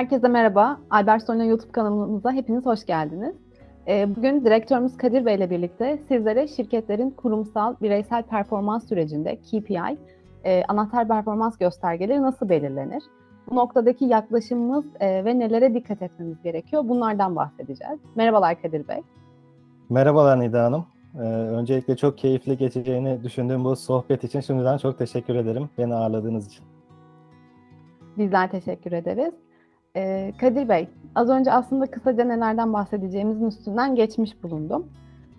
Herkese merhaba. Albert Soyna YouTube kanalımıza hepiniz hoş geldiniz. Ee, bugün direktörümüz Kadir Bey ile birlikte sizlere şirketlerin kurumsal bireysel performans sürecinde KPI, e, anahtar performans göstergeleri nasıl belirlenir? Bu noktadaki yaklaşımımız e, ve nelere dikkat etmemiz gerekiyor bunlardan bahsedeceğiz. Merhabalar Kadir Bey. Merhabalar Nida Hanım. Ee, öncelikle çok keyifli geçeceğini düşündüğüm bu sohbet için şimdiden çok teşekkür ederim beni ağırladığınız için. Bizler teşekkür ederiz. Ee, Kadir Bey, az önce aslında kısaca nelerden bahsedeceğimizin üstünden geçmiş bulundum.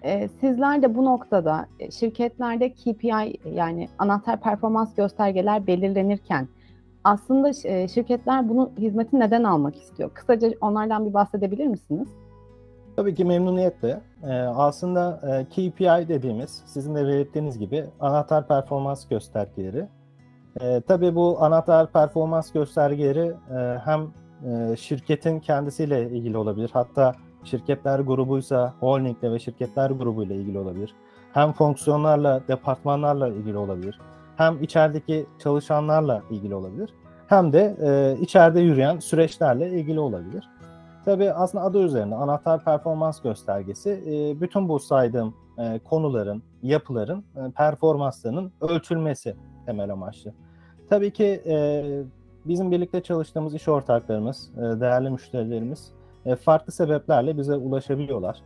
Ee, sizler de bu noktada e, şirketlerde KPI yani anahtar performans göstergeler belirlenirken aslında e, şirketler bunu hizmeti neden almak istiyor? Kısaca onlardan bir bahsedebilir misiniz? Tabii ki memnuniyetle. Ee, aslında e, KPI dediğimiz, sizin de belirttiğiniz gibi anahtar performans göstergeleri. Ee, tabii bu anahtar performans göstergeleri hem e, şirketin kendisiyle ilgili olabilir, hatta şirketler grubuysa holdingle ve şirketler grubuyla ilgili olabilir. Hem fonksiyonlarla, departmanlarla ilgili olabilir. Hem içerideki çalışanlarla ilgili olabilir. Hem de e, içeride yürüyen süreçlerle ilgili olabilir. Tabii aslında adı üzerinde anahtar performans göstergesi e, bütün bu saydığım e, konuların, yapıların e, performanslarının ölçülmesi temel amaçlı. Tabii ki bizim birlikte çalıştığımız iş ortaklarımız, değerli müşterilerimiz farklı sebeplerle bize ulaşabiliyorlar.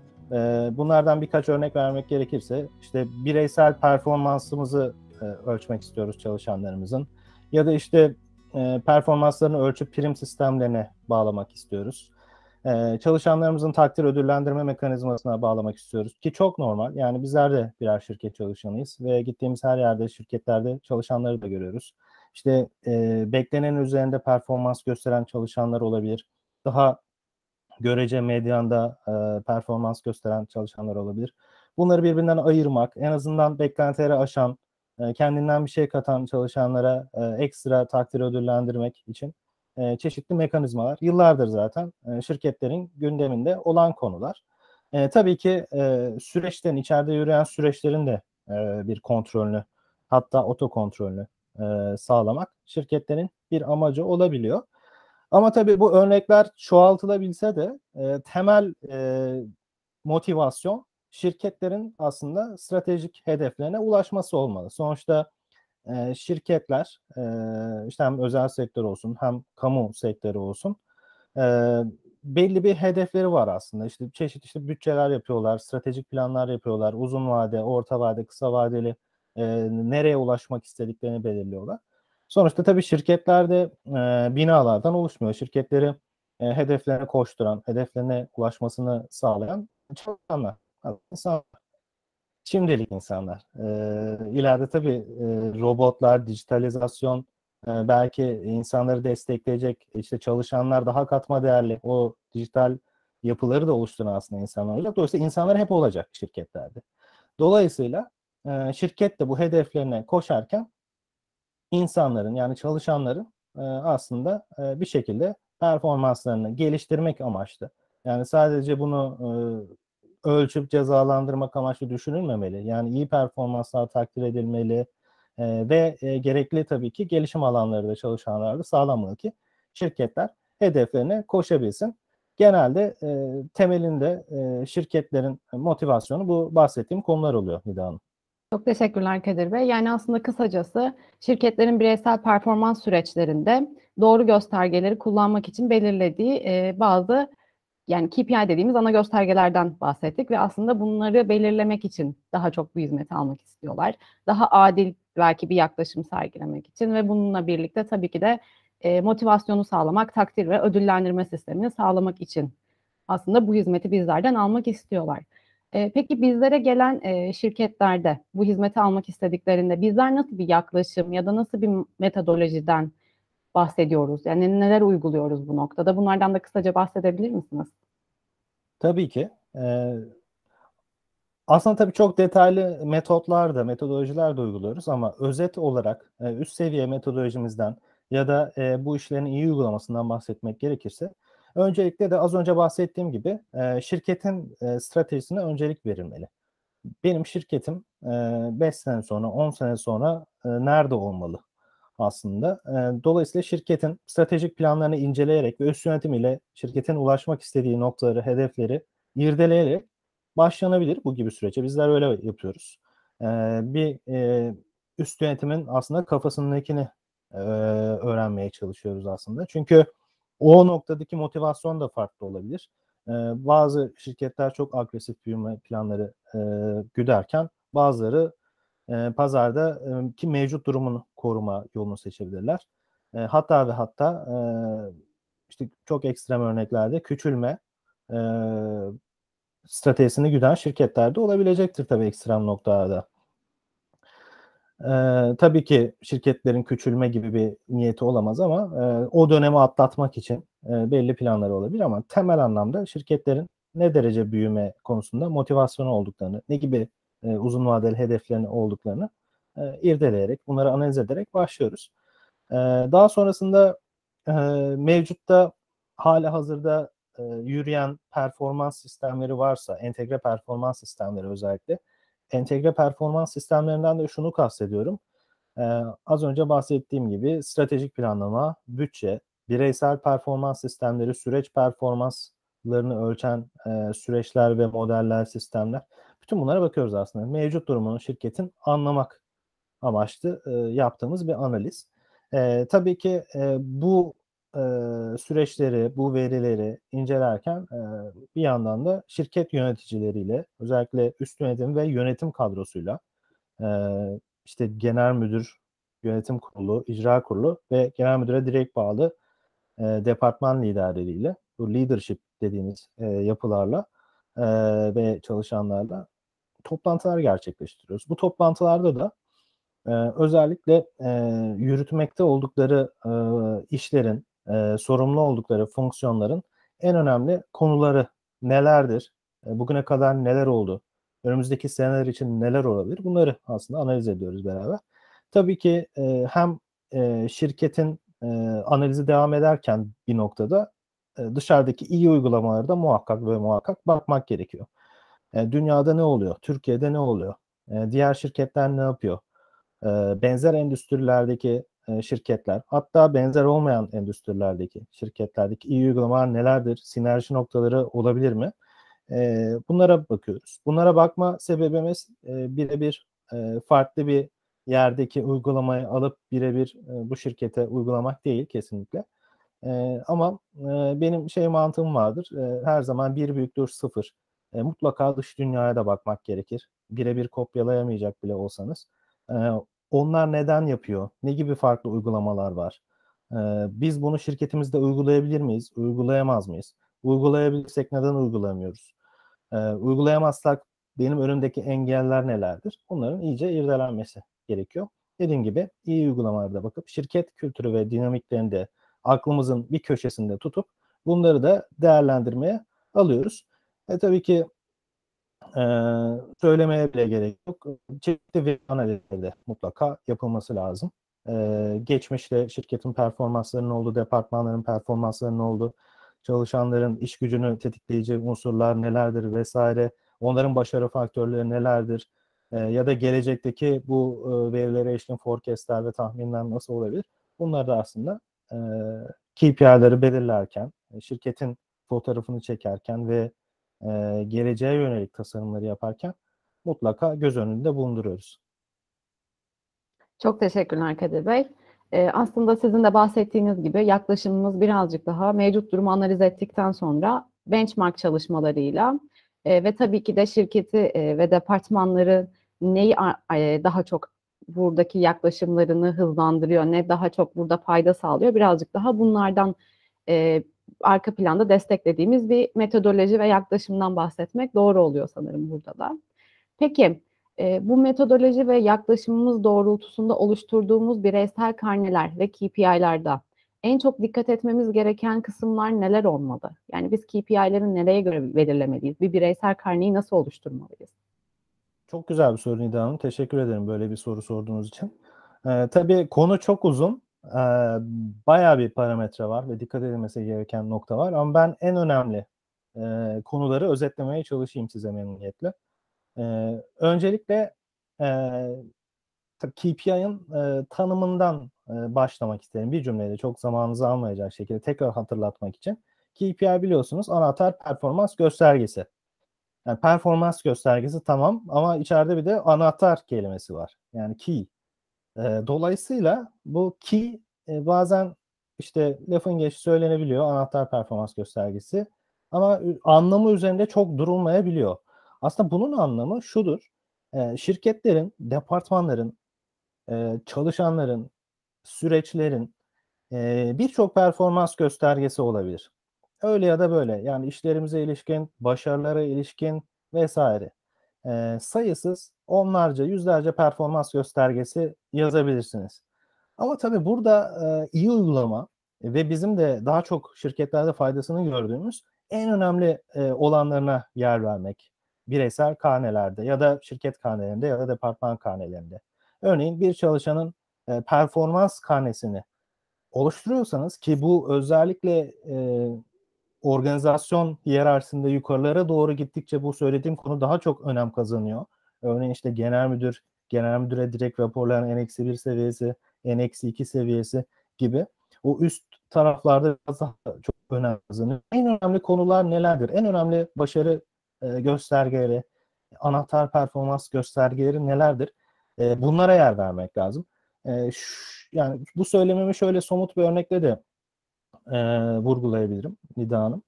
Bunlardan birkaç örnek vermek gerekirse işte bireysel performansımızı ölçmek istiyoruz çalışanlarımızın ya da işte performanslarını ölçüp prim sistemlerine bağlamak istiyoruz çalışanlarımızın takdir ödüllendirme mekanizmasına bağlamak istiyoruz ki çok normal. Yani bizler de birer şirket çalışanıyız ve gittiğimiz her yerde şirketlerde çalışanları da görüyoruz. İşte e, beklenenin üzerinde performans gösteren çalışanlar olabilir. Daha görece medyanda e, performans gösteren çalışanlar olabilir. Bunları birbirinden ayırmak, en azından beklentileri aşan, e, kendinden bir şey katan çalışanlara e, ekstra takdir ödüllendirmek için e, çeşitli mekanizmalar. Yıllardır zaten e, şirketlerin gündeminde olan konular. E, tabii ki e, süreçlerin, içeride yürüyen süreçlerin de e, bir kontrolünü, hatta otokontrolünü e, sağlamak şirketlerin bir amacı olabiliyor. Ama tabii bu örnekler çoğaltılabilse de e, temel e, motivasyon şirketlerin aslında stratejik hedeflerine ulaşması olmalı. Sonuçta e, şirketler e, işte hem özel sektör olsun hem kamu sektörü olsun e, belli bir hedefleri var aslında. İşte çeşitli işte bütçeler yapıyorlar, stratejik planlar yapıyorlar, uzun vade, orta vade, kısa vadeli e, nereye ulaşmak istediklerini belirliyorlar. Sonuçta tabii şirketlerde e, binalardan oluşmuyor. Şirketleri e, hedeflerine koşturan, hedeflerine ulaşmasını sağlayan çalışanlar, insanlar şimdilik insanlar. E, ileride tabii e, robotlar, dijitalizasyon e, belki insanları destekleyecek işte çalışanlar daha katma değerli o dijital yapıları da oluşturan aslında insanlar olacak. Dolayısıyla insanlar hep olacak şirketlerde. Dolayısıyla e, şirket de bu hedeflerine koşarken insanların yani çalışanların e, aslında e, bir şekilde performanslarını geliştirmek amaçlı. Yani sadece bunu e, ölçüp cezalandırmak amaçlı düşünülmemeli. Yani iyi performanslar takdir edilmeli ve gerekli tabii ki gelişim alanları da çalışanlarda sağlanmalı ki şirketler hedeflerine koşabilsin. Genelde temelinde şirketlerin motivasyonu bu bahsettiğim konular oluyor Nida Hanım. Çok teşekkürler Kadir Bey. Yani aslında kısacası şirketlerin bireysel performans süreçlerinde doğru göstergeleri kullanmak için belirlediği e, bazı yani KPI dediğimiz ana göstergelerden bahsettik ve aslında bunları belirlemek için daha çok bu hizmeti almak istiyorlar. Daha adil belki bir yaklaşım sergilemek için ve bununla birlikte tabii ki de e, motivasyonu sağlamak, takdir ve ödüllendirme sistemini sağlamak için aslında bu hizmeti bizlerden almak istiyorlar. E, peki bizlere gelen e, şirketlerde bu hizmeti almak istediklerinde bizler nasıl bir yaklaşım ya da nasıl bir metodolojiden bahsediyoruz? Yani neler uyguluyoruz bu noktada? Bunlardan da kısaca bahsedebilir misiniz? Tabii ki. Ee, aslında tabii çok detaylı metotlar da, metodolojiler de uyguluyoruz ama özet olarak e, üst seviye metodolojimizden ya da e, bu işlerin iyi uygulamasından bahsetmek gerekirse öncelikle de az önce bahsettiğim gibi e, şirketin e, stratejisine öncelik verilmeli. Benim şirketim 5 e, sene sonra, 10 sene sonra nerede olmalı? aslında. Dolayısıyla şirketin stratejik planlarını inceleyerek ve üst yönetimiyle şirketin ulaşmak istediği noktaları, hedefleri irdeleyerek başlanabilir bu gibi sürece. Bizler öyle yapıyoruz. Bir üst yönetimin aslında kafasındakini e, öğrenmeye çalışıyoruz aslında. Çünkü o noktadaki motivasyon da farklı olabilir. E, bazı şirketler çok agresif büyüme planları e, güderken bazıları e, pazarda e, ki mevcut durumunu koruma yolunu seçebilirler. E, hatta ve hatta e, işte çok ekstrem örneklerde küçülme e, stratejisini güden şirketler de olabilecektir tabii ekstrem noktalarda. Ee, tabii ki şirketlerin küçülme gibi bir niyeti olamaz ama e, o dönemi atlatmak için e, belli planları olabilir ama temel anlamda şirketlerin ne derece büyüme konusunda motivasyonu olduklarını, ne gibi e, uzun vadeli hedeflerini olduklarını e, irdeleyerek, bunları analiz ederek başlıyoruz. E, daha sonrasında e, mevcutta hala hazırda e, yürüyen performans sistemleri varsa, entegre performans sistemleri özellikle, entegre performans sistemlerinden de şunu kastediyorum. Ee, az önce bahsettiğim gibi stratejik planlama, bütçe, bireysel performans sistemleri, süreç performanslarını ölçen e, süreçler ve modeller, sistemler. Bütün bunlara bakıyoruz aslında. Mevcut durumunu şirketin anlamak amaçlı e, yaptığımız bir analiz. E, tabii ki e, bu e, süreçleri, bu verileri incelerken e, bir yandan da şirket yöneticileriyle, özellikle üst yönetim ve yönetim kadrosuyla, e, işte genel müdür, yönetim kurulu, icra kurulu ve genel müdüre direkt bağlı e, departman liderleriyle, bu leadership dediğimiz e, yapılarla e, ve çalışanlarla toplantılar gerçekleştiriyoruz. Bu toplantılarda da e, özellikle e, yürütmekte oldukları e, işlerin, e, sorumlu oldukları fonksiyonların en önemli konuları nelerdir? E, bugüne kadar neler oldu? Önümüzdeki seneler için neler olabilir? Bunları aslında analiz ediyoruz beraber. Tabii ki e, hem e, şirketin e, analizi devam ederken bir noktada e, dışarıdaki iyi uygulamaları da muhakkak ve muhakkak bakmak gerekiyor. E, dünyada ne oluyor? Türkiye'de ne oluyor? E, diğer şirketler ne yapıyor? E, benzer endüstrilerdeki e, şirketler, hatta benzer olmayan endüstrilerdeki şirketlerdeki iyi uygulamalar nelerdir, sinerji noktaları olabilir mi? E, bunlara bakıyoruz. Bunlara bakma sebebimiz e, birebir farklı bir yerdeki uygulamayı alıp birebir bu şirkete uygulamak değil kesinlikle. ama benim şey mantığım vardır. her zaman bir büyüktür sıfır. mutlaka dış dünyaya da bakmak gerekir. Birebir kopyalayamayacak bile olsanız onlar neden yapıyor? Ne gibi farklı uygulamalar var? Ee, biz bunu şirketimizde uygulayabilir miyiz? Uygulayamaz mıyız? Uygulayabilirsek neden uygulamıyoruz? Ee, uygulayamazsak benim önümdeki engeller nelerdir? Bunların iyice irdelenmesi gerekiyor. Dediğim gibi iyi uygulamalarda bakıp şirket kültürü ve dinamiklerini de aklımızın bir köşesinde tutup bunları da değerlendirmeye alıyoruz. E tabii ki e, söylemeye bile gerek yok. Çeşitli veri analizleri de mutlaka yapılması lazım. E, geçmişte şirketin performanslarının olduğu, departmanların performanslarının olduğu, çalışanların iş gücünü tetikleyici unsurlar nelerdir vesaire, onların başarı faktörleri nelerdir e, ya da gelecekteki bu e, verilere ilişkin forecastler ve tahminler nasıl olabilir? Bunlar da aslında e, KPI'leri belirlerken, şirketin fotoğrafını çekerken ve e, geleceğe yönelik tasarımları yaparken mutlaka göz önünde bulunduruyoruz. Çok teşekkürler Kadir Bey. Ee, aslında sizin de bahsettiğiniz gibi yaklaşımımız birazcık daha mevcut durumu analiz ettikten sonra benchmark çalışmalarıyla e, ve tabii ki de şirketi e, ve departmanları neyi e, daha çok buradaki yaklaşımlarını hızlandırıyor, ne daha çok burada fayda sağlıyor. Birazcık daha bunlardan e, arka planda desteklediğimiz bir metodoloji ve yaklaşımdan bahsetmek doğru oluyor sanırım burada da. Peki e, bu metodoloji ve yaklaşımımız doğrultusunda oluşturduğumuz bireysel karneler ve KPI'larda en çok dikkat etmemiz gereken kısımlar neler olmalı? Yani biz KPI'leri nereye göre belirlemeliyiz? Bir bireysel karneyi nasıl oluşturmalıyız? Çok güzel bir soru Nida Hanım. Teşekkür ederim böyle bir soru sorduğunuz için. Ee, tabii konu çok uzun e, bayağı bir parametre var ve dikkat edilmesi gereken nokta var. Ama ben en önemli e, konuları özetlemeye çalışayım size memnuniyetle. E, öncelikle e, KPI'nin e, tanımından e, başlamak isterim. Bir cümleyle çok zamanınızı almayacak şekilde tekrar hatırlatmak için. KPI biliyorsunuz anahtar performans göstergesi. Yani performans göstergesi tamam ama içeride bir de anahtar kelimesi var. Yani key. E, dolayısıyla bu key e, bazen işte lafın geçi söylenebiliyor anahtar performans göstergesi ama anlamı üzerinde çok durulmayabiliyor. Aslında bunun anlamı şudur. E, şirketlerin, departmanların, e, çalışanların, süreçlerin e, birçok performans göstergesi olabilir. Öyle ya da böyle. Yani işlerimize ilişkin, başarılara ilişkin vesaire. E, sayısız onlarca, yüzlerce performans göstergesi yazabilirsiniz. Ama tabii burada e, iyi uygulama ve bizim de daha çok şirketlerde faydasını gördüğümüz en önemli e, olanlarına yer vermek. Bireysel karnelerde ya da şirket karnelerinde ya da departman karnelerinde. Örneğin bir çalışanın e, performans karnesini oluşturuyorsanız ki bu özellikle organizasyon hiyerarşisinde yukarılara doğru gittikçe bu söylediğim konu daha çok önem kazanıyor. Örneğin işte genel müdür, genel müdüre direkt raporlayan N-1 seviyesi, N-2 seviyesi gibi. O üst taraflarda biraz daha çok önem kazanıyor. En önemli konular nelerdir? En önemli başarı e, göstergeleri, anahtar performans göstergeleri nelerdir? E, bunlara yer vermek lazım. E, yani bu söylememi şöyle somut bir örnekle de e, vurgulayabilirim Nida Hanım.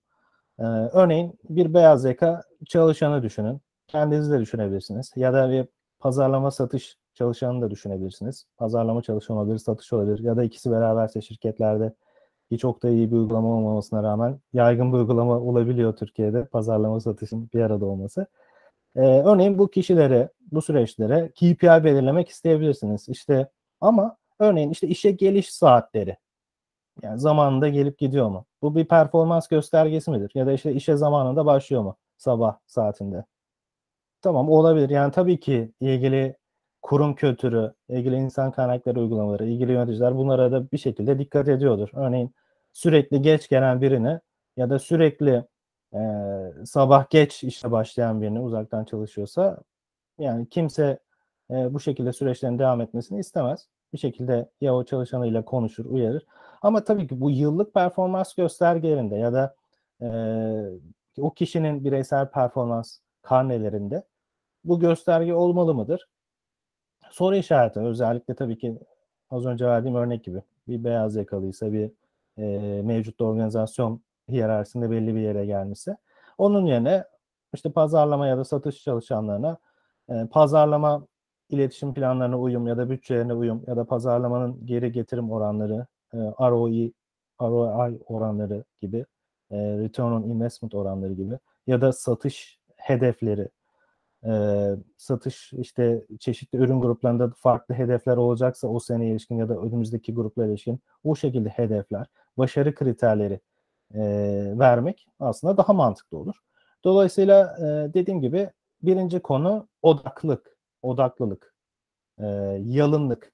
E, örneğin bir beyaz yaka çalışanı düşünün. Kendiniz de düşünebilirsiniz. Ya da bir pazarlama satış çalışanı da düşünebilirsiniz. Pazarlama çalışanı olabilir, satış olabilir. Ya da ikisi beraberse şirketlerde hiç çok da iyi bir uygulama olmamasına rağmen yaygın bir uygulama olabiliyor Türkiye'de pazarlama satışın bir arada olması. Ee, örneğin bu kişilere, bu süreçlere KPI belirlemek isteyebilirsiniz. İşte ama örneğin işte işe geliş saatleri yani zamanında gelip gidiyor mu? Bu bir performans göstergesi midir? Ya da işte işe zamanında başlıyor mu? Sabah saatinde. Tamam olabilir. Yani tabii ki ilgili kurum kültürü, ilgili insan kaynakları uygulamaları, ilgili yöneticiler bunlara da bir şekilde dikkat ediyordur. Örneğin sürekli geç gelen birini ya da sürekli e, sabah geç işte başlayan birini uzaktan çalışıyorsa yani kimse e, bu şekilde süreçlerin devam etmesini istemez. Bir şekilde ya o çalışanıyla konuşur, uyarır. Ama tabii ki bu yıllık performans göstergelerinde ya da e, o kişinin bireysel performans karnelerinde bu gösterge olmalı mıdır? Soru işareti özellikle tabii ki az önce verdiğim örnek gibi bir beyaz yakalıysa bir e, mevcut organizasyon hiyerarşisinde belli bir yere gelmişse onun yerine işte pazarlama ya da satış çalışanlarına e, pazarlama iletişim planlarına uyum ya da bütçelerine uyum ya da pazarlamanın geri getirim oranları, e, ROI, ROI oranları gibi, e, return on investment oranları gibi ya da satış hedefleri, e, satış işte çeşitli ürün gruplarında farklı hedefler olacaksa o sene ilişkin ya da önümüzdeki gruplara ilişkin o şekilde hedefler, başarı kriterleri vermek aslında daha mantıklı olur. Dolayısıyla dediğim gibi birinci konu odaklık odaklılık, yalınlık.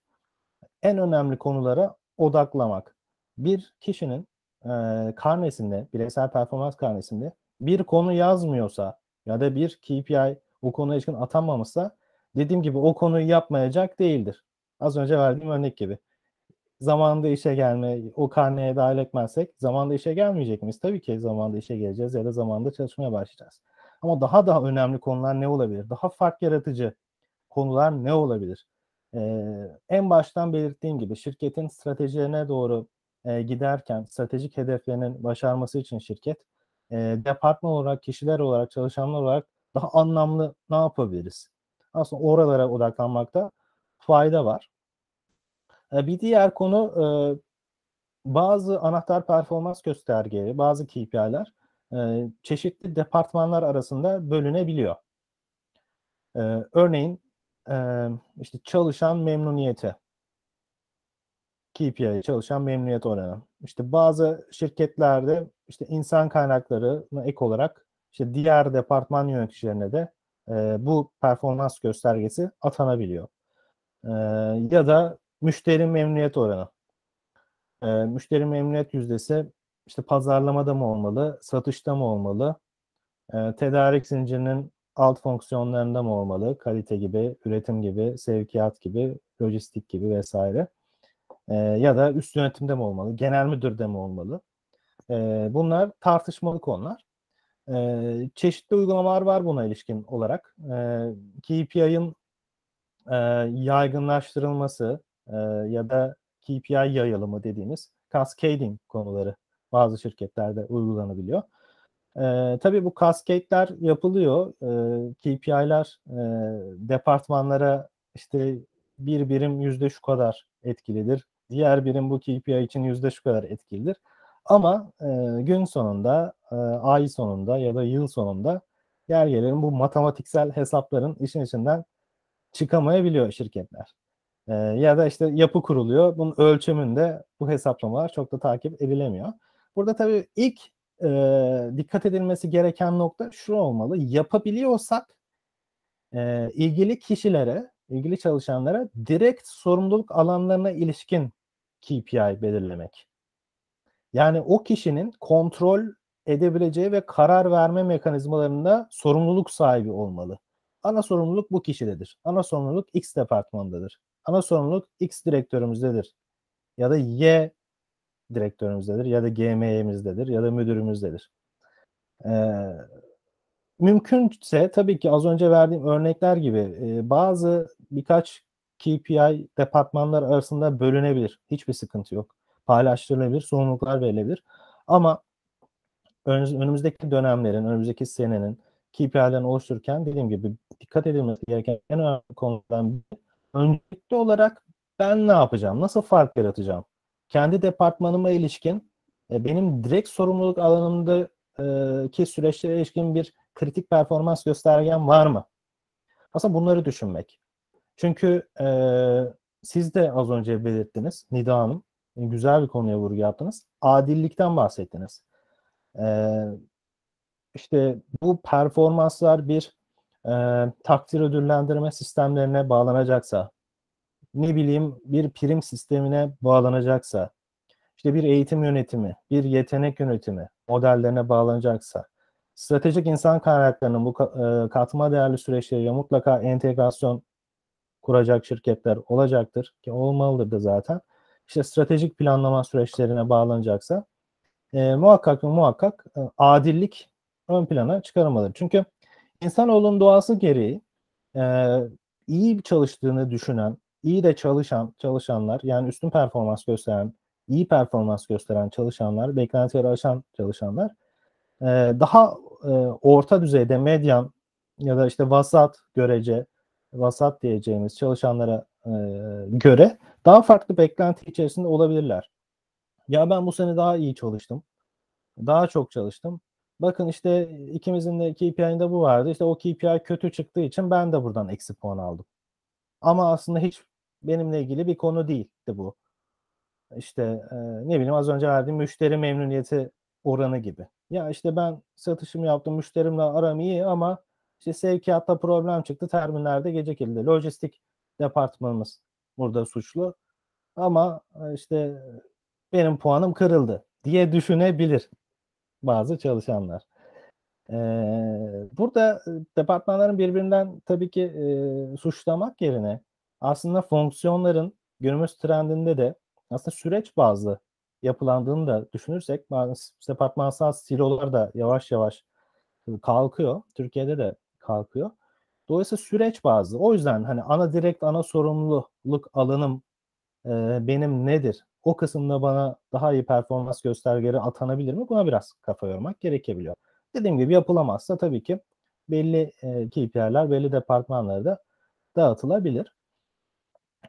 En önemli konulara odaklamak. Bir kişinin e, karnesinde, bireysel performans karnesinde bir konu yazmıyorsa ya da bir KPI o konuya ilişkin atanmamışsa dediğim gibi o konuyu yapmayacak değildir. Az önce verdiğim örnek gibi. Zamanında işe gelme, o karneye dahil etmezsek zamanında işe gelmeyecek miyiz? Tabii ki zamanında işe geleceğiz ya da zamanında çalışmaya başlayacağız. Ama daha daha önemli konular ne olabilir? Daha fark yaratıcı, konular ne olabilir? Ee, en baştan belirttiğim gibi şirketin stratejilerine doğru e, giderken stratejik hedeflerinin başarması için şirket e, departman olarak, kişiler olarak, çalışanlar olarak daha anlamlı ne yapabiliriz? Aslında oralara odaklanmakta fayda var. E, bir diğer konu e, bazı anahtar performans göstergeleri, bazı KPI'ler e, çeşitli departmanlar arasında bölünebiliyor. E, örneğin e, işte çalışan memnuniyeti. KPI çalışan memnuniyet oranı. İşte bazı şirketlerde işte insan kaynaklarına ek olarak işte diğer departman yöneticilerine de e, bu performans göstergesi atanabiliyor. E, ya da müşteri memnuniyet oranı. E, müşteri memnuniyet yüzdesi işte pazarlamada mı olmalı, satışta mı olmalı, e, tedarik zincirinin alt fonksiyonlarında mı olmalı? Kalite gibi, üretim gibi, sevkiyat gibi, lojistik gibi vesaire. E, ya da üst yönetimde mi olmalı, genel müdürde mi olmalı? E, bunlar tartışmalı konular. E, çeşitli uygulamalar var buna ilişkin olarak. E, KPI'ın e, yaygınlaştırılması e, ya da KPI yayılımı dediğimiz cascading konuları bazı şirketlerde uygulanabiliyor. E, tabii bu cascade'ler yapılıyor. E, KPI'ler e, departmanlara işte bir birim yüzde şu kadar etkilidir. Diğer birim bu KPI için yüzde şu kadar etkilidir. Ama e, gün sonunda, e, ay sonunda ya da yıl sonunda yer gelelim bu matematiksel hesapların işin içinden çıkamayabiliyor şirketler. E, ya da işte yapı kuruluyor. Bunun ölçümünde bu hesaplamalar çok da takip edilemiyor. Burada tabii ilk e, dikkat edilmesi gereken nokta şu olmalı. Yapabiliyorsak e, ilgili kişilere, ilgili çalışanlara direkt sorumluluk alanlarına ilişkin KPI belirlemek. Yani o kişinin kontrol edebileceği ve karar verme mekanizmalarında sorumluluk sahibi olmalı. Ana sorumluluk bu kişidedir. Ana sorumluluk X departmandadır. Ana sorumluluk X direktörümüzdedir. Ya da Y direktörümüzdedir ya da GM'imizdedir ya da müdürümüzdedir. Ee, mümkünse tabii ki az önce verdiğim örnekler gibi e, bazı birkaç KPI departmanlar arasında bölünebilir. Hiçbir sıkıntı yok. Paylaştırılabilir, sorumluluklar verilebilir. Ama önümüzdeki dönemlerin, önümüzdeki senenin KPI'lerini oluştururken dediğim gibi dikkat edilmesi gereken en önemli konulardan biri öncelikli olarak ben ne yapacağım? Nasıl fark yaratacağım? Kendi departmanıma ilişkin e, benim direkt sorumluluk alanımdaki süreçlere ilişkin bir kritik performans göstergem var mı? Aslında bunları düşünmek. Çünkü e, siz de az önce belirttiniz Nida Hanım. Güzel bir konuya vurgu yaptınız. Adillikten bahsettiniz. E, işte bu performanslar bir e, takdir ödüllendirme sistemlerine bağlanacaksa, ne bileyim bir prim sistemine bağlanacaksa, işte bir eğitim yönetimi, bir yetenek yönetimi modellerine bağlanacaksa, stratejik insan kaynaklarının bu e, katma değerli süreçleriyle mutlaka entegrasyon kuracak şirketler olacaktır ki olmalıdır da zaten. İşte stratejik planlama süreçlerine bağlanacaksa e, muhakkak muhakkak e, adillik ön plana çıkarılmalıdır. Çünkü insanoğlunun doğası gereği e, iyi çalıştığını düşünen, iyi de çalışan çalışanlar yani üstün performans gösteren, iyi performans gösteren çalışanlar, beklentileri aşan çalışanlar e, daha e, orta düzeyde medyan ya da işte vasat görece vasat diyeceğimiz çalışanlara e, göre daha farklı beklenti içerisinde olabilirler. Ya ben bu sene daha iyi çalıştım. Daha çok çalıştım. Bakın işte ikimizin de KPI'inde bu vardı. İşte o KPI kötü çıktığı için ben de buradan eksi puan aldım. Ama aslında hiç benimle ilgili bir konu değildi bu. İşte e, ne bileyim az önce verdiğim müşteri memnuniyeti oranı gibi. Ya işte ben satışımı yaptım, müşterimle aram iyi ama işte sevkiyatta problem çıktı, terminlerde gecikildi. Lojistik departmanımız burada suçlu. Ama e, işte benim puanım kırıldı diye düşünebilir bazı çalışanlar. Ee, burada departmanların birbirinden tabii ki e, suçlamak yerine aslında fonksiyonların günümüz trendinde de aslında süreç bazlı yapılandığını da düşünürsek departmansal silolar da yavaş yavaş kalkıyor. Türkiye'de de kalkıyor. Dolayısıyla süreç bazlı. O yüzden hani ana direkt ana sorumluluk alanım e, benim nedir? O kısımda bana daha iyi performans göstergeleri atanabilir mi? Buna biraz kafa yormak gerekebiliyor. Dediğim gibi yapılamazsa tabii ki belli e, KPI'ler, belli departmanlara da dağıtılabilir.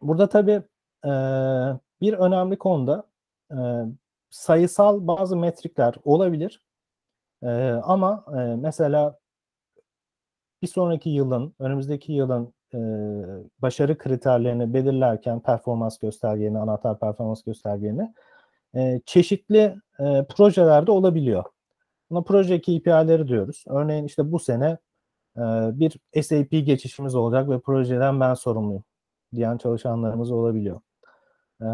Burada tabii e, bir önemli konuda e, sayısal bazı metrikler olabilir. E, ama e, mesela bir sonraki yılın, önümüzdeki yılın e, başarı kriterlerini belirlerken performans göstergelerini, anahtar performans göstergelerini e, çeşitli e, projelerde olabiliyor. Buna proje KPI'leri diyoruz. Örneğin işte bu sene e, bir SAP geçişimiz olacak ve projeden ben sorumluyum diyen çalışanlarımız olabiliyor. E,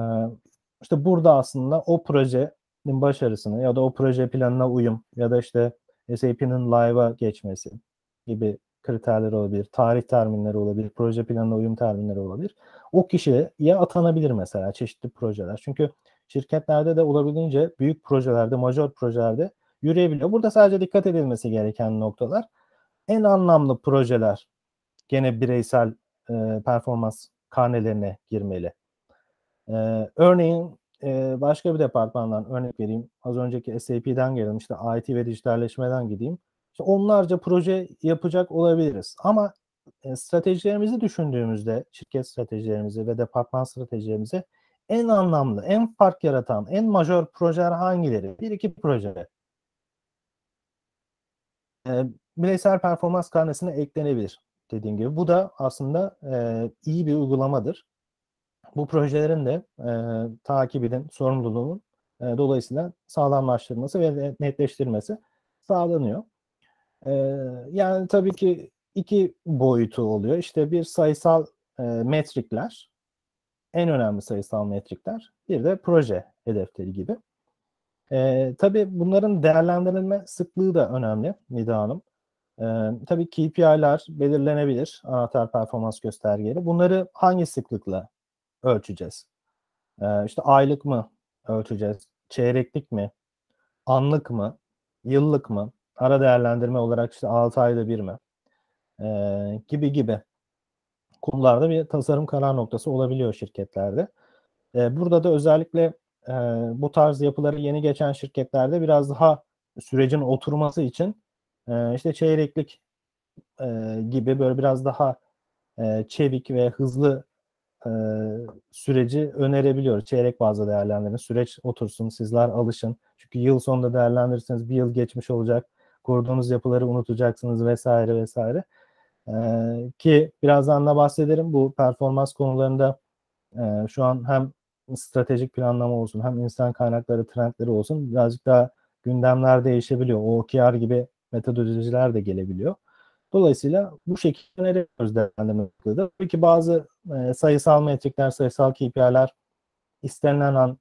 işte burada aslında o projenin başarısını ya da o proje planına uyum ya da işte SAP'nin live'a geçmesi gibi kriterleri olabilir, tarih terminleri olabilir, proje planına uyum terminleri olabilir. O kişiye atanabilir mesela çeşitli projeler. Çünkü şirketlerde de olabildiğince büyük projelerde, major projelerde yürüyebiliyor. Burada sadece dikkat edilmesi gereken noktalar en anlamlı projeler gene bireysel e, performans karnelerine girmeli. E, örneğin e, başka bir departmandan örnek vereyim. Az önceki SAP'den geldim. İşte IT ve dijitalleşmeden gideyim. İşte onlarca proje yapacak olabiliriz. Ama e, stratejilerimizi düşündüğümüzde, şirket stratejilerimizi ve departman stratejilerimizi en anlamlı, en fark yaratan, en majör projeler hangileri? Bir iki proje. E, bireysel performans karnesine eklenebilir dediğim gibi. Bu da aslında e, iyi bir uygulamadır. Bu projelerin de e, takibinin, sorumluluğunun e, dolayısıyla sağlamlaştırılması ve netleştirilmesi sağlanıyor. E, yani tabii ki iki boyutu oluyor. İşte bir sayısal e, metrikler, en önemli sayısal metrikler, bir de proje hedefleri gibi. E, tabii bunların değerlendirilme sıklığı da önemli Nida Hanım. E, tabii KPI'ler belirlenebilir, anahtar performans göstergeleri. Bunları hangi sıklıkla ölçeceğiz? E, işte aylık mı ölçeceğiz, çeyreklik mi, anlık mı, yıllık mı, ara değerlendirme olarak işte 6 ayda bir mi e, gibi gibi konularda bir tasarım karar noktası olabiliyor şirketlerde. E, burada da özellikle e, bu tarz yapıları yeni geçen şirketlerde biraz daha sürecin oturması için e, işte çeyreklik e, gibi böyle biraz daha e, çevik ve hızlı e, süreci önerebiliyoruz. Çeyrek bazlı değerlendirin. Süreç otursun, sizler alışın. Çünkü yıl sonunda değerlendirirseniz bir yıl geçmiş olacak. Kurduğunuz yapıları unutacaksınız vesaire vesaire. E, ki birazdan da bahsederim. Bu performans konularında e, şu an hem stratejik planlama olsun hem insan kaynakları trendleri olsun birazcık daha gündemler değişebiliyor. OKR gibi metodolojiler de gelebiliyor. Dolayısıyla bu şekilde öneriyoruz değerlendirmekte. Tabii ki bazı e, sayısal metrikler, sayısal KPI'ler istenilen an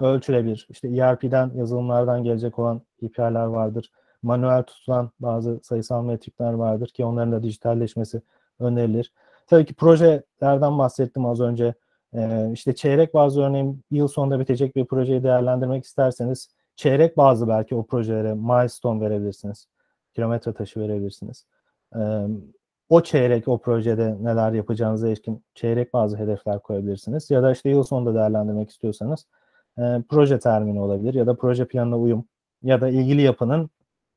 ölçülebilir. İşte ERP'den, yazılımlardan gelecek olan KPI'ler vardır. Manuel tutulan bazı sayısal metrikler vardır ki onların da dijitalleşmesi önerilir. Tabii ki projelerden bahsettim az önce. Ee, işte çeyrek bazı örneğin yıl sonunda bitecek bir projeyi değerlendirmek isterseniz çeyrek bazı belki o projelere milestone verebilirsiniz. Kilometre taşı verebilirsiniz. O çeyrek o projede neler yapacağınıza ilişkin çeyrek bazı hedefler koyabilirsiniz. Ya da işte yıl sonunda değerlendirmek istiyorsanız proje termini olabilir ya da proje planına uyum ya da ilgili yapının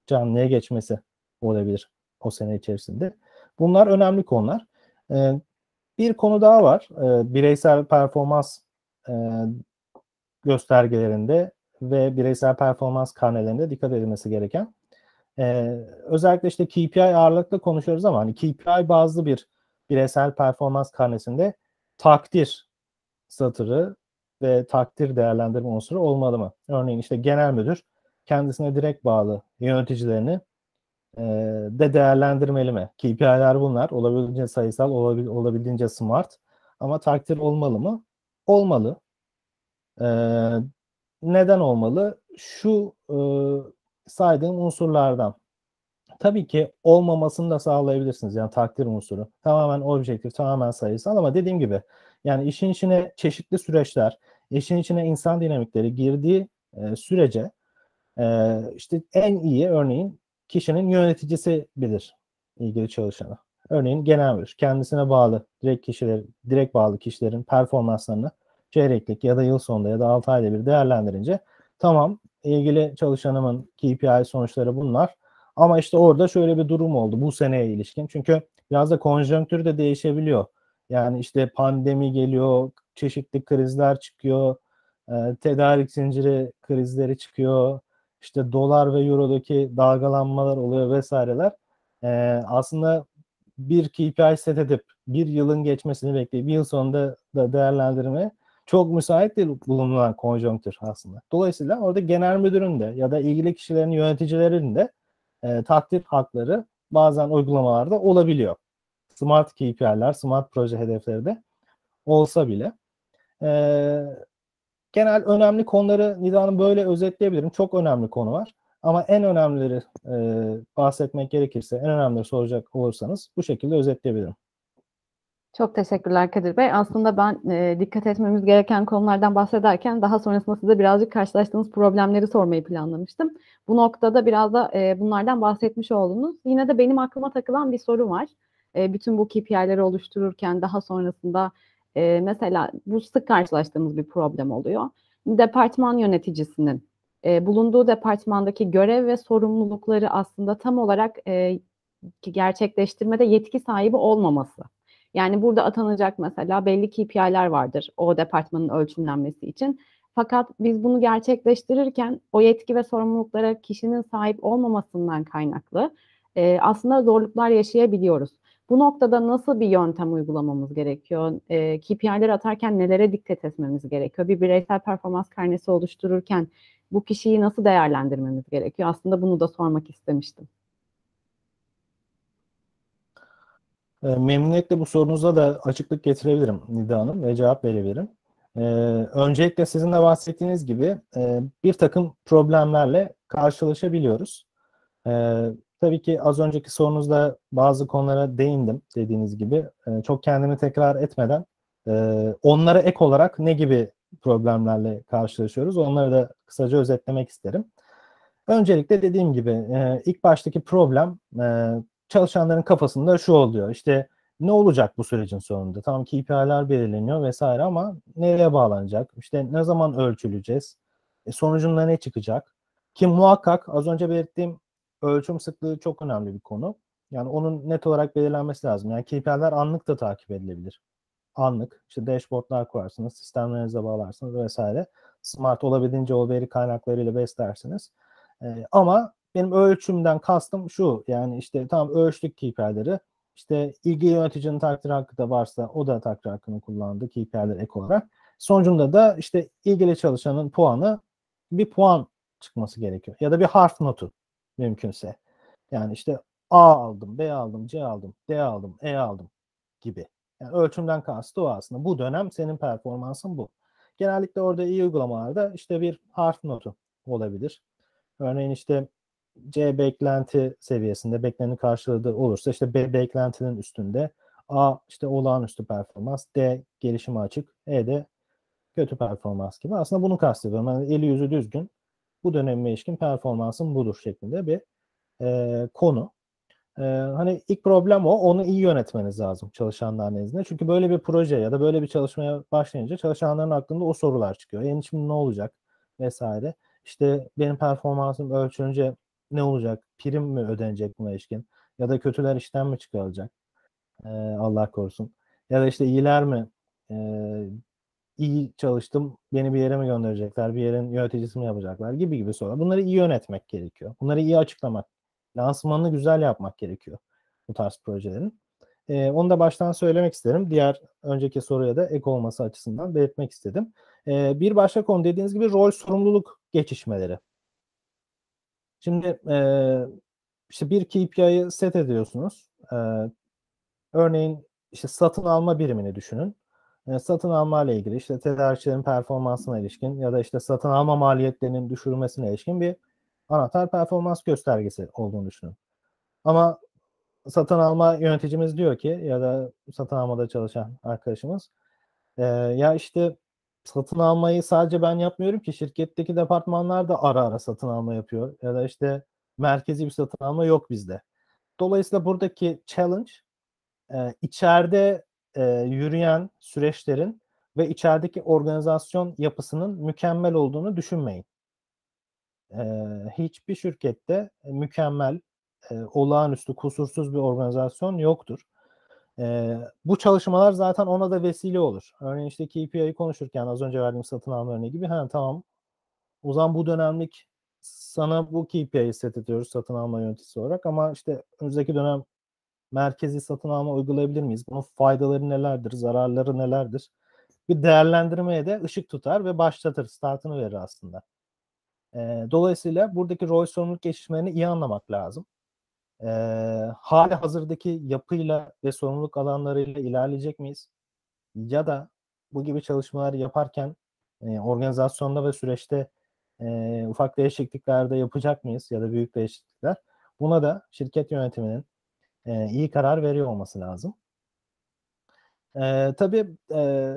canlıya geçmesi olabilir o sene içerisinde. Bunlar önemli konular. Bir konu daha var. Bireysel performans göstergelerinde ve bireysel performans karnelerinde dikkat edilmesi gereken. Ee, özellikle işte KPI ağırlıklı konuşuyoruz ama hani KPI bazlı bir bireysel performans karnesinde takdir satırı ve takdir değerlendirme unsuru olmalı mı? Örneğin işte genel müdür kendisine direkt bağlı yöneticilerini e, de değerlendirmeli mi? KPI'ler bunlar. Olabildiğince sayısal, olabil, olabildiğince smart. Ama takdir olmalı mı? Olmalı. E, neden olmalı? Şu e, saydığım unsurlardan. Tabii ki olmamasını da sağlayabilirsiniz. Yani takdir unsuru. Tamamen objektif, tamamen sayısal ama dediğim gibi yani işin içine çeşitli süreçler, işin içine insan dinamikleri girdiği e, sürece e, işte en iyi örneğin kişinin yöneticisi bilir ilgili çalışanı. Örneğin genel müdür kendisine bağlı direkt kişiler, direkt bağlı kişilerin performanslarını çeyreklik ya da yıl sonunda ya da 6 ayda bir değerlendirince tamam ilgili çalışanımın KPI sonuçları bunlar. Ama işte orada şöyle bir durum oldu bu seneye ilişkin. Çünkü biraz da konjonktür de değişebiliyor. Yani işte pandemi geliyor, çeşitli krizler çıkıyor, e, tedarik zinciri krizleri çıkıyor, işte dolar ve eurodaki dalgalanmalar oluyor vesaireler. E, aslında bir KPI set edip bir yılın geçmesini bekleyip bir yıl sonunda da değerlendirme çok müsait değil bulunan konjonktür aslında. Dolayısıyla orada genel müdürün de ya da ilgili kişilerin yöneticilerin de e, takdir hakları bazen uygulamalarda olabiliyor. Smart KPI'ler, smart proje hedefleri de olsa bile. E, genel önemli konuları Nida'nın böyle özetleyebilirim. Çok önemli konu var. Ama en önemlileri e, bahsetmek gerekirse, en önemlileri soracak olursanız bu şekilde özetleyebilirim. Çok teşekkürler Kadir Bey. Aslında ben e, dikkat etmemiz gereken konulardan bahsederken daha sonrasında size birazcık karşılaştığınız problemleri sormayı planlamıştım. Bu noktada biraz da e, bunlardan bahsetmiş oldunuz. Yine de benim aklıma takılan bir soru var. E, bütün bu KPI'leri oluştururken daha sonrasında e, mesela bu sık karşılaştığımız bir problem oluyor. Departman yöneticisinin e, bulunduğu departmandaki görev ve sorumlulukları aslında tam olarak e, gerçekleştirmede yetki sahibi olmaması. Yani burada atanacak mesela belli KPI'ler vardır o departmanın ölçümlenmesi için. Fakat biz bunu gerçekleştirirken o yetki ve sorumluluklara kişinin sahip olmamasından kaynaklı e, aslında zorluklar yaşayabiliyoruz. Bu noktada nasıl bir yöntem uygulamamız gerekiyor? E, KPI'leri atarken nelere dikkat etmemiz gerekiyor? Bir bireysel performans karnesi oluştururken bu kişiyi nasıl değerlendirmemiz gerekiyor? Aslında bunu da sormak istemiştim. E, memnuniyetle bu sorunuza da açıklık getirebilirim Nida Hanım ve cevap verebilirim. E, öncelikle sizin de bahsettiğiniz gibi e, bir takım problemlerle karşılaşabiliyoruz. E, tabii ki az önceki sorunuzda bazı konulara değindim dediğiniz gibi. Çok kendimi tekrar etmeden e, onlara ek olarak ne gibi problemlerle karşılaşıyoruz onları da kısaca özetlemek isterim. Öncelikle dediğim gibi e, ilk baştaki problem çalışanların kafasında şu oluyor. İşte ne olacak bu sürecin sonunda? Tamam KPI'ler belirleniyor vesaire ama nereye bağlanacak? İşte ne zaman ölçüleceğiz? E, sonucunda ne çıkacak? Ki muhakkak az önce belirttiğim ölçüm sıklığı çok önemli bir konu. Yani onun net olarak belirlenmesi lazım. Yani KPI'ler anlık da takip edilebilir. Anlık. İşte dashboardlar kurarsınız, sistemlerinize bağlarsınız vesaire. Smart olabildiğince o veri kaynaklarıyla beslersiniz. E, ama benim ölçümden kastım şu yani işte tam ölçtük KPI'leri işte ilgili yöneticinin takdir hakkı da varsa o da takdir hakkını kullandı KPI'ler ek olarak. Sonucunda da işte ilgili çalışanın puanı bir puan çıkması gerekiyor. Ya da bir harf notu mümkünse. Yani işte A aldım, B aldım, C aldım, D aldım, E aldım gibi. Yani ölçümden kastı o aslında. Bu dönem senin performansın bu. Genellikle orada iyi uygulamalarda işte bir harf notu olabilir. Örneğin işte C beklenti seviyesinde beklenenin karşıladığı olursa işte B beklentinin üstünde A işte olağanüstü performans, D gelişime açık, E de kötü performans gibi. Aslında bunu kastediyorum. Yani eli yüzü düzgün bu döneme ilişkin performansın budur şeklinde bir e, konu. E, hani ilk problem o. Onu iyi yönetmeniz lazım çalışanlar nezdinde. Çünkü böyle bir proje ya da böyle bir çalışmaya başlayınca çalışanların aklında o sorular çıkıyor. Yani şimdi ne olacak vesaire. İşte benim performansım ölçünce ne olacak? Prim mi ödenecek buna ilişkin? Ya da kötüler işten mi çıkarılacak? Ee, Allah korusun. Ya da işte iyiler mi? Ee, iyi çalıştım, beni bir yere mi gönderecekler, bir yerin yöneticisi mi yapacaklar gibi gibi sorular. Bunları iyi yönetmek gerekiyor. Bunları iyi açıklamak, lansmanını güzel yapmak gerekiyor bu tarz projelerin. Ee, onu da baştan söylemek isterim. Diğer önceki soruya da ek olması açısından belirtmek istedim. Ee, bir başka konu dediğiniz gibi rol sorumluluk geçişmeleri. Şimdi e, işte bir KPI'yi set ediyorsunuz. E, örneğin işte satın alma birimini düşünün. E, satın alma ile ilgili işte tedarikçilerin performansına ilişkin ya da işte satın alma maliyetlerinin düşürülmesine ilişkin bir anahtar performans göstergesi olduğunu düşünün. Ama satın alma yöneticimiz diyor ki ya da satın almada çalışan arkadaşımız e, ya işte satın almayı sadece ben yapmıyorum ki şirketteki departmanlar da ara ara satın alma yapıyor ya da işte merkezi bir satın alma yok bizde. Dolayısıyla buradaki challenge e, içeride e, yürüyen süreçlerin ve içerideki organizasyon yapısının mükemmel olduğunu düşünmeyin. E, hiçbir şirkette mükemmel, olağanüstü, kusursuz bir organizasyon yoktur. E, bu çalışmalar zaten ona da vesile olur. Örneğin işte KPI'yi konuşurken az önce verdiğim satın alma örneği gibi ha tamam o zaman bu dönemlik sana bu KPI'yi set ediyoruz satın alma yöneticisi olarak ama işte önümüzdeki dönem merkezi satın alma uygulayabilir miyiz? Bunun faydaları nelerdir, zararları nelerdir? Bir değerlendirmeye de ışık tutar ve başlatır, startını verir aslında. E, dolayısıyla buradaki rol sorumluluk geçişmelerini iyi anlamak lazım e, hali hazırdaki yapıyla ve sorumluluk alanlarıyla ilerleyecek miyiz? Ya da bu gibi çalışmalar yaparken e, organizasyonda ve süreçte e, ufak değişiklikler de yapacak mıyız ya da büyük değişiklikler? Buna da şirket yönetiminin e, iyi karar veriyor olması lazım. E, tabii e,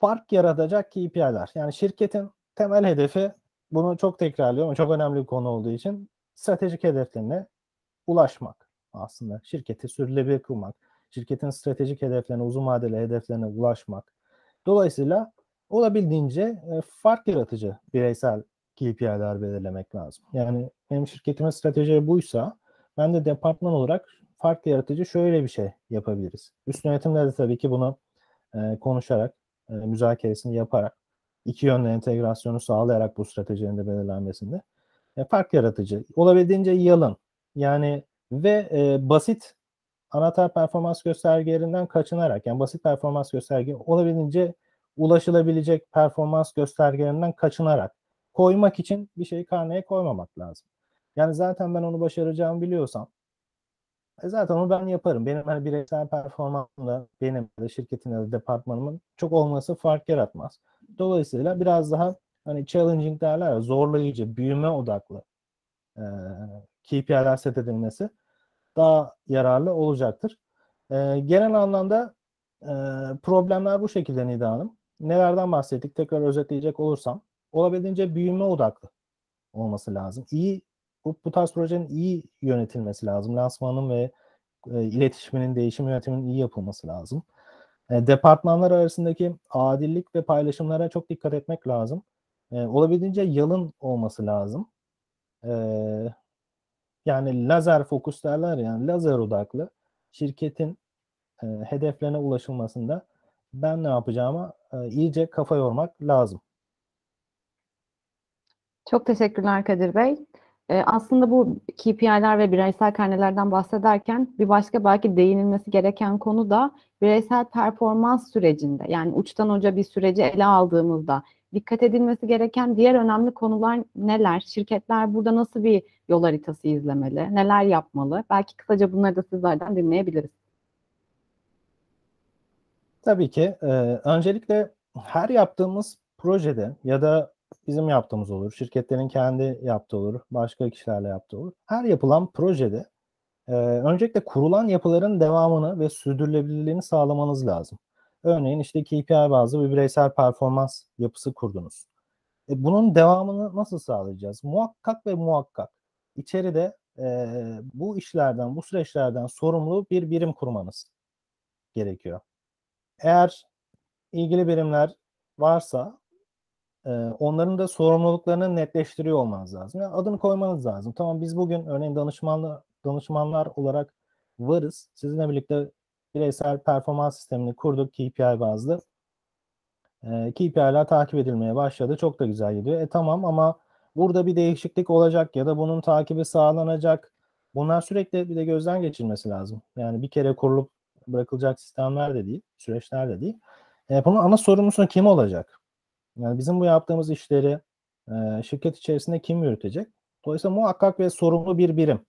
fark yaratacak KPI'ler. Yani şirketin temel hedefi bunu çok tekrarlıyorum. Çok önemli bir konu olduğu için stratejik hedeflerine ulaşmak aslında. Şirketi sürdürülebilir kılmak, şirketin stratejik hedeflerine, uzun vadeli hedeflerine ulaşmak. Dolayısıyla olabildiğince e, fark yaratıcı bireysel KPI'ler belirlemek lazım. Yani benim şirketimin strateji buysa ben de departman olarak fark yaratıcı şöyle bir şey yapabiliriz. Üst yönetimle de tabii ki bunu e, konuşarak, e, müzakeresini yaparak, iki yönlü entegrasyonu sağlayarak bu stratejilerin de belirlenmesinde e, fark yaratıcı. Olabildiğince yalın. Yani ve e, basit anahtar performans göstergelerinden kaçınarak yani basit performans gösterge olabildiğince ulaşılabilecek performans göstergelerinden kaçınarak koymak için bir şeyi karneye koymamak lazım. Yani zaten ben onu başaracağımı biliyorsam e zaten onu ben yaparım. Benim hani bireysel performansımda benim de şirketin ya da departmanımın çok olması fark yaratmaz. Dolayısıyla biraz daha hani challenging derler ya zorlayıcı, büyüme odaklı e, KPI'ler set edilmesi daha yararlı olacaktır. E, genel anlamda e, problemler bu şekilde Nida Hanım. Nelerden bahsettik? Tekrar özetleyecek olursam olabildiğince büyüme odaklı olması lazım. İyi bu, bu tarz projenin iyi yönetilmesi lazım. Lansmanın ve e, iletişiminin, değişim yönetiminin iyi yapılması lazım. E, departmanlar arasındaki adillik ve paylaşımlara çok dikkat etmek lazım. E, olabildiğince yalın olması lazım. E, yani lazer fokus derler yani lazer odaklı şirketin e, hedeflerine ulaşılmasında ben ne yapacağıma e, iyice kafa yormak lazım. Çok teşekkürler Kadir Bey. Ee, aslında bu KPI'ler ve bireysel karnelerden bahsederken bir başka belki değinilmesi gereken konu da bireysel performans sürecinde yani uçtan uca bir süreci ele aldığımızda dikkat edilmesi gereken diğer önemli konular neler? Şirketler burada nasıl bir yol haritası izlemeli? Neler yapmalı? Belki kısaca bunları da sizlerden dinleyebiliriz. Tabii ki. E, öncelikle her yaptığımız projede ya da bizim yaptığımız olur, şirketlerin kendi yaptığı olur, başka kişilerle yaptığı olur. Her yapılan projede e, öncelikle kurulan yapıların devamını ve sürdürülebilirliğini sağlamanız lazım. Örneğin işte KPI bazlı bir bireysel performans yapısı kurdunuz. E, bunun devamını nasıl sağlayacağız? Muhakkak ve muhakkak içeride e, bu işlerden, bu süreçlerden sorumlu bir birim kurmanız gerekiyor. Eğer ilgili birimler varsa e, onların da sorumluluklarını netleştiriyor olmanız lazım. Yani adını koymanız lazım. Tamam biz bugün örneğin danışmanlı, danışmanlar olarak varız. Sizinle birlikte bireysel performans sistemini kurduk KPI bazlı. E, KPI'ler takip edilmeye başladı. Çok da güzel gidiyor. E tamam ama burada bir değişiklik olacak ya da bunun takibi sağlanacak. Bunlar sürekli bir de gözden geçirmesi lazım. Yani bir kere kurulup bırakılacak sistemler de değil, süreçler de değil. E, bunun ana sorumlusu kim olacak? Yani bizim bu yaptığımız işleri e, şirket içerisinde kim yürütecek? Dolayısıyla muhakkak ve sorumlu bir birim,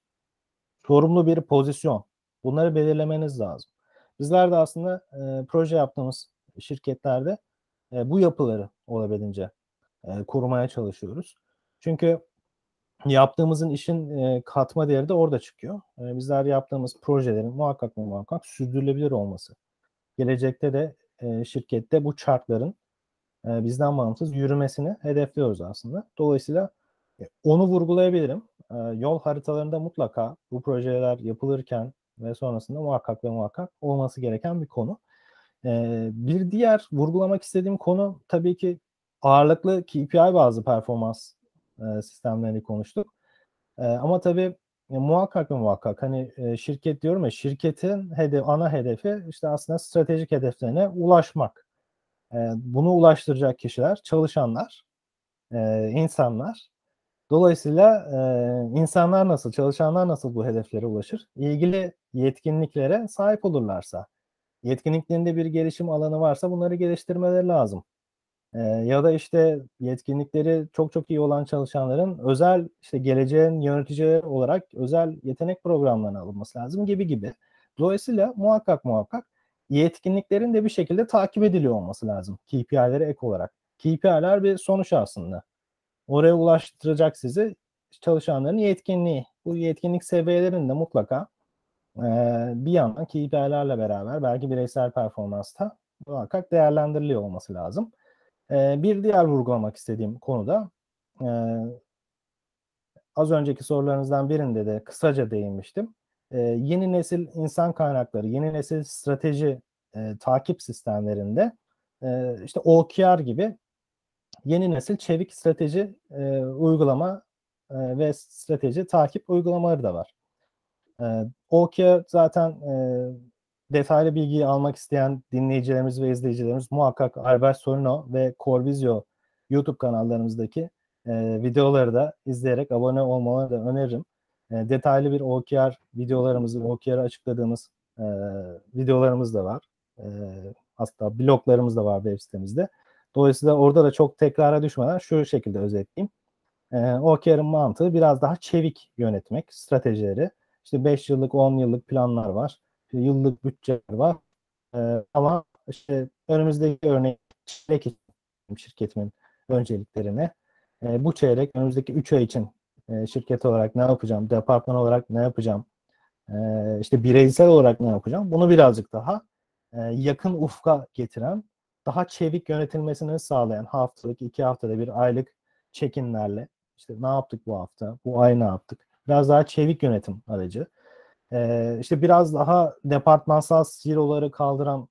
sorumlu bir pozisyon. Bunları belirlemeniz lazım. Bizler de aslında e, proje yaptığımız şirketlerde e, bu yapıları olabildiğince e, kurmaya çalışıyoruz. Çünkü yaptığımızın işin e, katma değeri de orada çıkıyor. E, bizler yaptığımız projelerin muhakkak ve muhakkak sürdürülebilir olması. Gelecekte de e, şirkette bu chartların e, bizden bağımsız yürümesini hedefliyoruz aslında. Dolayısıyla e, onu vurgulayabilirim. E, yol haritalarında mutlaka bu projeler yapılırken ve sonrasında muhakkak ve muhakkak olması gereken bir konu. Bir diğer vurgulamak istediğim konu tabii ki ağırlıklı KPI bazı performans sistemlerini konuştuk. Ama tabii muhakkak ve muhakkak hani şirket diyorum ya şirketin hedef, ana hedefi işte aslında stratejik hedeflerine ulaşmak. Bunu ulaştıracak kişiler, çalışanlar, insanlar. Dolayısıyla e, insanlar nasıl, çalışanlar nasıl bu hedeflere ulaşır? İlgili yetkinliklere sahip olurlarsa, yetkinliklerinde bir gelişim alanı varsa bunları geliştirmeleri lazım. E, ya da işte yetkinlikleri çok çok iyi olan çalışanların özel işte geleceğin yönetici olarak özel yetenek programlarına alınması lazım gibi gibi. Dolayısıyla muhakkak muhakkak yetkinliklerin de bir şekilde takip ediliyor olması lazım KPI'lere ek olarak. KPI'ler bir sonuç aslında. Oraya ulaştıracak sizi çalışanların yetkinliği. Bu yetkinlik seviyelerinde mutlaka e, bir yandan KPI'lerle beraber belki bireysel performansta muhakkak değerlendiriliyor olması lazım. E, bir diğer vurgulamak istediğim konuda e, az önceki sorularınızdan birinde de kısaca değinmiştim. E, yeni nesil insan kaynakları, yeni nesil strateji takip sistemlerinde işte OKR gibi yeni nesil çevik strateji e, uygulama e, ve strateji takip uygulamaları da var. E, OKR zaten e, detaylı bilgiyi almak isteyen dinleyicilerimiz ve izleyicilerimiz muhakkak Albert Solino ve Corvizio YouTube kanallarımızdaki e, videoları da izleyerek abone olmalarını da öneririm. E, detaylı bir OKR videolarımızı, OKR'ı açıkladığımız e, videolarımız da var. E, hatta bloglarımız da var web sitemizde. Dolayısıyla orada da çok tekrara düşmeden şu şekilde özetleyeyim. E, OKR'ın mantığı biraz daha çevik yönetmek, stratejileri. İşte 5 yıllık, 10 yıllık planlar var. Yıllık bütçeler var. E, ama işte önümüzdeki örnek şirketimin önceliklerine e, bu çeyrek önümüzdeki 3 ay için e, şirket olarak ne yapacağım, departman olarak ne yapacağım, e, işte bireysel olarak ne yapacağım bunu birazcık daha e, yakın ufka getiren, daha çevik yönetilmesini sağlayan haftalık, iki haftada bir aylık check-inlerle işte ne yaptık bu hafta, bu ay ne yaptık, biraz daha çevik yönetim aracı. E, işte biraz daha departmansal siloları kaldıran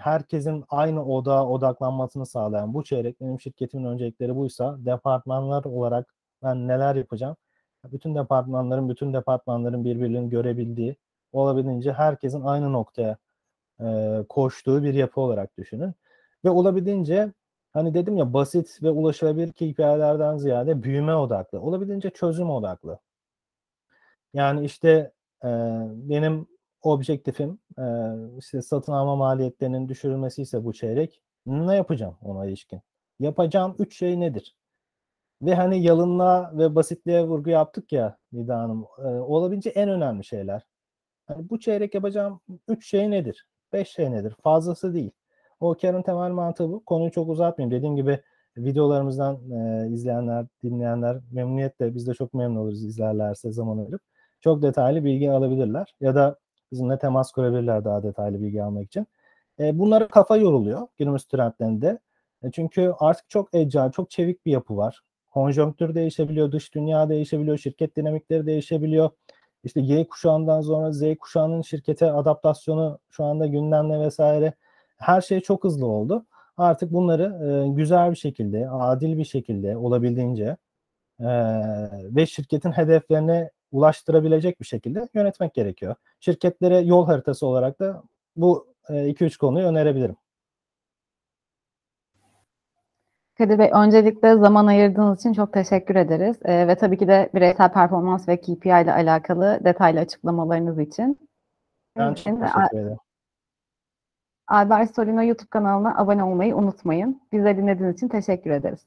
herkesin aynı odağa odaklanmasını sağlayan bu çeyrek benim şirketimin öncelikleri buysa departmanlar olarak ben neler yapacağım? Bütün departmanların, bütün departmanların birbirlerini görebildiği, olabildiğince herkesin aynı noktaya e, koştuğu bir yapı olarak düşünün. Ve olabildiğince hani dedim ya basit ve ulaşılabilir KPI'lerden ziyade büyüme odaklı, olabildiğince çözüm odaklı. Yani işte e, benim objektifim e, işte satın alma maliyetlerinin düşürülmesi ise bu çeyrek ne yapacağım ona ilişkin? Yapacağım üç şey nedir? Ve hani yalınlığa ve basitliğe vurgu yaptık ya Nida Hanım. E, olabildiğince en önemli şeyler. Hani bu çeyrek yapacağım üç şey nedir? Beş şey nedir? Fazlası değil. O karın temel mantığı bu. Konuyu çok uzatmayayım. Dediğim gibi videolarımızdan e, izleyenler, dinleyenler memnuniyetle biz de çok memnun oluruz izlerlerse zaman ayırıp. Çok detaylı bilgi alabilirler. Ya da bizimle temas kurabilirler daha detaylı bilgi almak için. E, bunlara kafa yoruluyor günümüz trendlerinde. E, çünkü artık çok agile, çok çevik bir yapı var. Konjonktür değişebiliyor, dış dünya değişebiliyor, şirket dinamikleri değişebiliyor. İşte Y kuşağından sonra Z kuşağının şirkete adaptasyonu şu anda gündemde vesaire. Her şey çok hızlı oldu. Artık bunları e, güzel bir şekilde, adil bir şekilde olabildiğince e, ve şirketin hedeflerine ulaştırabilecek bir şekilde yönetmek gerekiyor. Şirketlere yol haritası olarak da bu 2-3 e, konuyu önerebilirim. Kadir Bey, öncelikle zaman ayırdığınız için çok teşekkür ederiz. Ee, ve tabii ki de bireysel performans ve KPI ile alakalı detaylı açıklamalarınız için. Ben çok teşekkür ederim. Albert Solino YouTube kanalına abone olmayı unutmayın. Bizi dinlediğiniz için teşekkür ederiz.